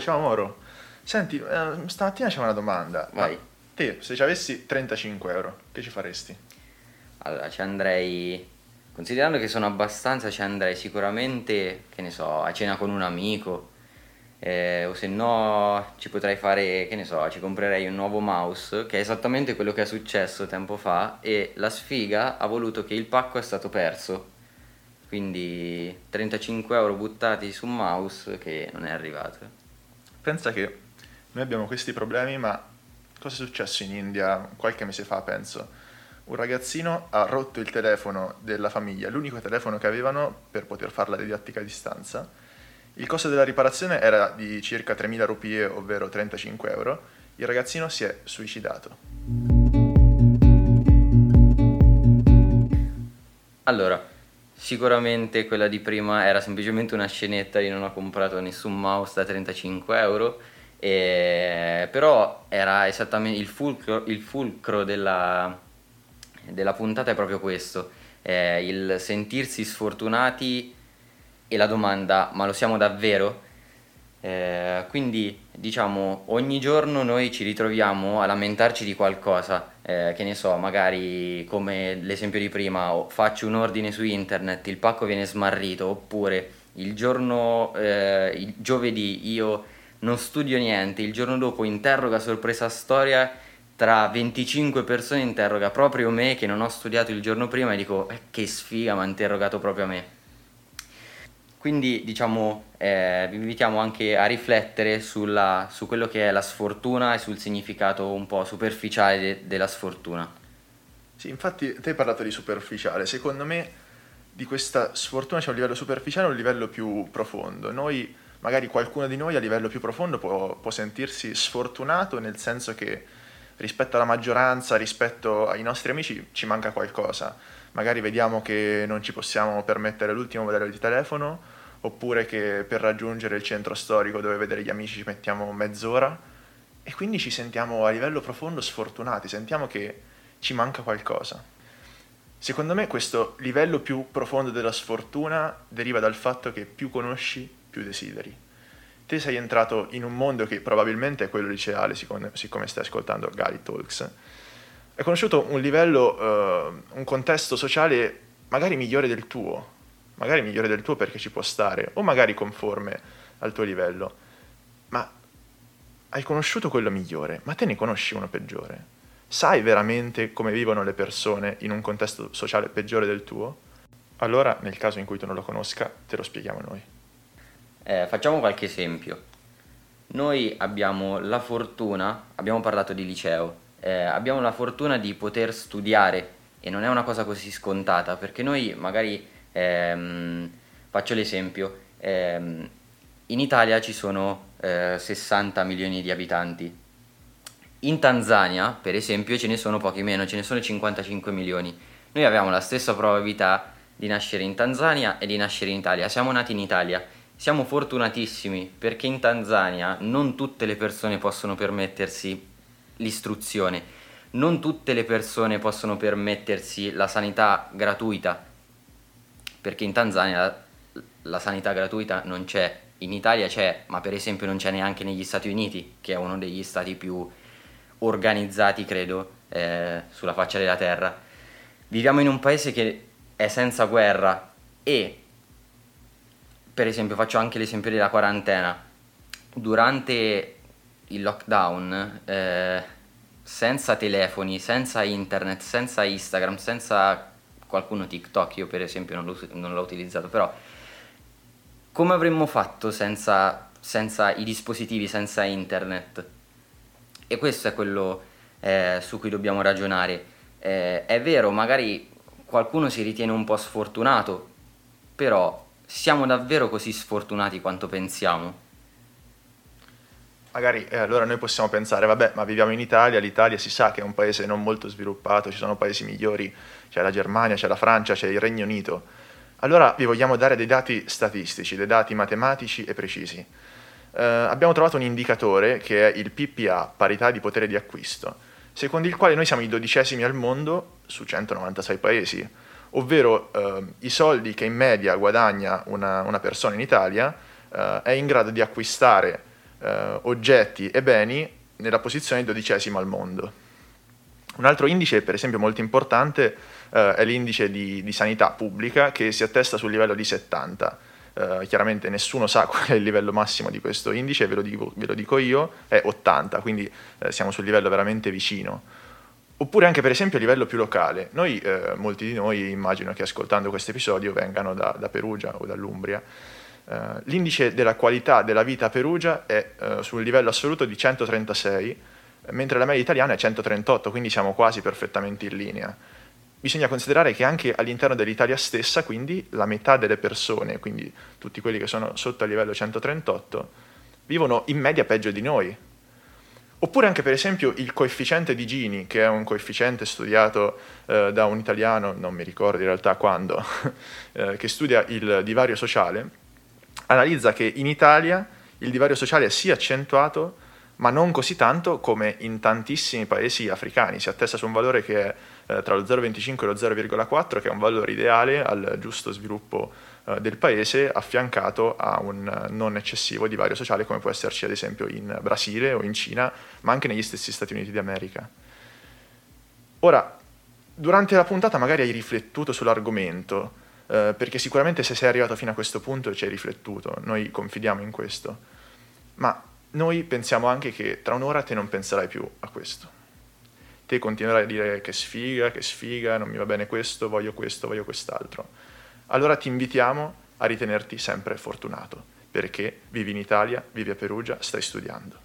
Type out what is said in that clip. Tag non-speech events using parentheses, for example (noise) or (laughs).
ciao Moro. Senti, eh, stamattina c'è una domanda. Vai. Ma te, se ci avessi 35 euro, che ci faresti? Allora, ci andrei, considerando che sono abbastanza, ci andrei sicuramente, che ne so, a cena con un amico, eh, o se no ci potrei fare, che ne so, ci comprerei un nuovo mouse, che è esattamente quello che è successo tempo fa, e la sfiga ha voluto che il pacco è stato perso. Quindi 35 euro buttati su un mouse che non è arrivato. Pensa che noi abbiamo questi problemi, ma cosa è successo in India qualche mese fa, penso? Un ragazzino ha rotto il telefono della famiglia, l'unico telefono che avevano per poter fare la didattica a distanza. Il costo della riparazione era di circa 3.000 rupie, ovvero 35 euro. Il ragazzino si è suicidato. Allora, sicuramente quella di prima era semplicemente una scenetta, io non ho comprato nessun mouse da 35 euro, e- però era esattamente il fulcro, il fulcro della, della puntata è proprio questo, è il sentirsi sfortunati e la domanda, ma lo siamo davvero? Eh, quindi diciamo ogni giorno noi ci ritroviamo a lamentarci di qualcosa, eh, che ne so, magari come l'esempio di prima, faccio un ordine su internet, il pacco viene smarrito, oppure il giorno, eh, il giovedì io non studio niente, il giorno dopo interroga sorpresa storia, tra 25 persone interroga proprio me che non ho studiato il giorno prima e dico "Eh, che sfiga, mi ha interrogato proprio me. Quindi diciamo eh, vi invitiamo anche a riflettere sulla- su quello che è la sfortuna e sul significato un po' superficiale de- della sfortuna. Sì, infatti te hai parlato di superficiale, secondo me di questa sfortuna c'è un livello superficiale e un livello più profondo. Noi, magari qualcuno di noi a livello più profondo può, può sentirsi sfortunato nel senso che rispetto alla maggioranza, rispetto ai nostri amici ci manca qualcosa. Magari vediamo che non ci possiamo permettere l'ultimo modello di telefono, oppure che per raggiungere il centro storico dove vedere gli amici ci mettiamo mezz'ora e quindi ci sentiamo a livello profondo sfortunati, sentiamo che ci manca qualcosa. Secondo me questo livello più profondo della sfortuna deriva dal fatto che più conosci, più desideri. Te sei entrato in un mondo che probabilmente è quello liceale, siccome, stai ascoltando Gali Talks. Hai conosciuto un livello, eh, un contesto sociale magari migliore del tuo, magari migliore del tuo perché ci può stare, o magari conforme al tuo livello, ma hai conosciuto quello migliore, ma te ne conosci uno peggiore? Sai veramente come vivono le persone in un contesto sociale peggiore del tuo? Allora, nel caso in cui tu non lo conosca, te lo spieghiamo noi. Eh, facciamo qualche esempio. Noi abbiamo la fortuna, abbiamo parlato di liceo, eh, abbiamo la fortuna di poter studiare e non è una cosa così scontata perché noi magari, ehm, faccio l'esempio, ehm, in Italia ci sono eh, 60 milioni di abitanti, in Tanzania per esempio ce ne sono pochi meno, ce ne sono 55 milioni. Noi abbiamo la stessa probabilità di nascere in Tanzania e di nascere in Italia, siamo nati in Italia. Siamo fortunatissimi perché in Tanzania non tutte le persone possono permettersi l'istruzione, non tutte le persone possono permettersi la sanità gratuita, perché in Tanzania la, la sanità gratuita non c'è, in Italia c'è, ma per esempio non c'è neanche negli Stati Uniti, che è uno degli stati più organizzati, credo, eh, sulla faccia della terra. Viviamo in un paese che è senza guerra e per esempio faccio anche l'esempio della quarantena. Durante il lockdown, eh, senza telefoni, senza internet, senza Instagram, senza qualcuno TikTok, io per esempio non l'ho, non l'ho utilizzato, però come avremmo fatto senza, senza i dispositivi, senza internet? E questo è quello eh, su cui dobbiamo ragionare. Eh, è vero, magari qualcuno si ritiene un po' sfortunato, però siamo davvero così sfortunati quanto pensiamo? Magari eh, allora noi possiamo pensare, vabbè, ma viviamo in Italia, l'Italia si sa che è un paese non molto sviluppato, ci sono paesi migliori, c'è la Germania, c'è la Francia, c'è il Regno Unito. Allora vi vogliamo dare dei dati statistici, dei dati matematici e precisi. Eh, abbiamo trovato un indicatore che è il PPA, parità di potere di acquisto, secondo il quale noi siamo i dodicesimi al mondo su 196 paesi, ovvero eh, i soldi che in media guadagna una, una persona in Italia eh, è in grado di acquistare eh, oggetti e beni nella posizione dodicesima al mondo. Un altro indice, per esempio, molto importante eh, è l'indice di, di, sanità pubblica che si attesta sul livello di 70. Eh, chiaramente nessuno sa (laughs) qual è il livello massimo di questo indice, ve lo dico, ve lo dico io, è 80, quindi eh, siamo sul livello veramente vicino. Oppure anche per esempio a livello più locale. Noi, eh, molti di noi immagino che ascoltando questo episodio vengano da, da Perugia o dall'Umbria. Uh, l'indice della qualità della vita a Perugia è uh, sul livello assoluto di 136, mentre la media italiana è 138, quindi siamo quasi perfettamente in linea. Bisogna considerare che anche all'interno dell'Italia stessa, quindi la metà delle persone, quindi tutti quelli che sono sotto il livello 138, vivono in media peggio di noi. Oppure anche per esempio il coefficiente di Gini, che è un coefficiente studiato eh, da un italiano, non mi ricordo in realtà quando, (laughs) eh, che studia il divario sociale, analizza che in Italia il divario sociale è sì accentuato, ma non così tanto come in tantissimi paesi africani. Si attesta su un valore che è eh, tra lo 0,25 e lo 0,4, che è un valore ideale al giusto sviluppo eh, del paese, affiancato a un non eccessivo divario sociale come può esserci ad esempio in Brasile o in Cina, ma anche negli stessi Stati Uniti d'America. Ora, durante la puntata magari hai riflettuto sull'argomento, eh, perché sicuramente se sei arrivato fino a questo punto ci hai riflettuto, noi confidiamo in questo, ma noi pensiamo anche che tra un'ora te non penserai più a questo. Te continuerai a dire che sfiga, che sfiga, non mi va bene questo, voglio questo, voglio quest'altro. Allora ti invitiamo a ritenerti sempre fortunato, perché vivi in Italia, vivi a Perugia, stai studiando.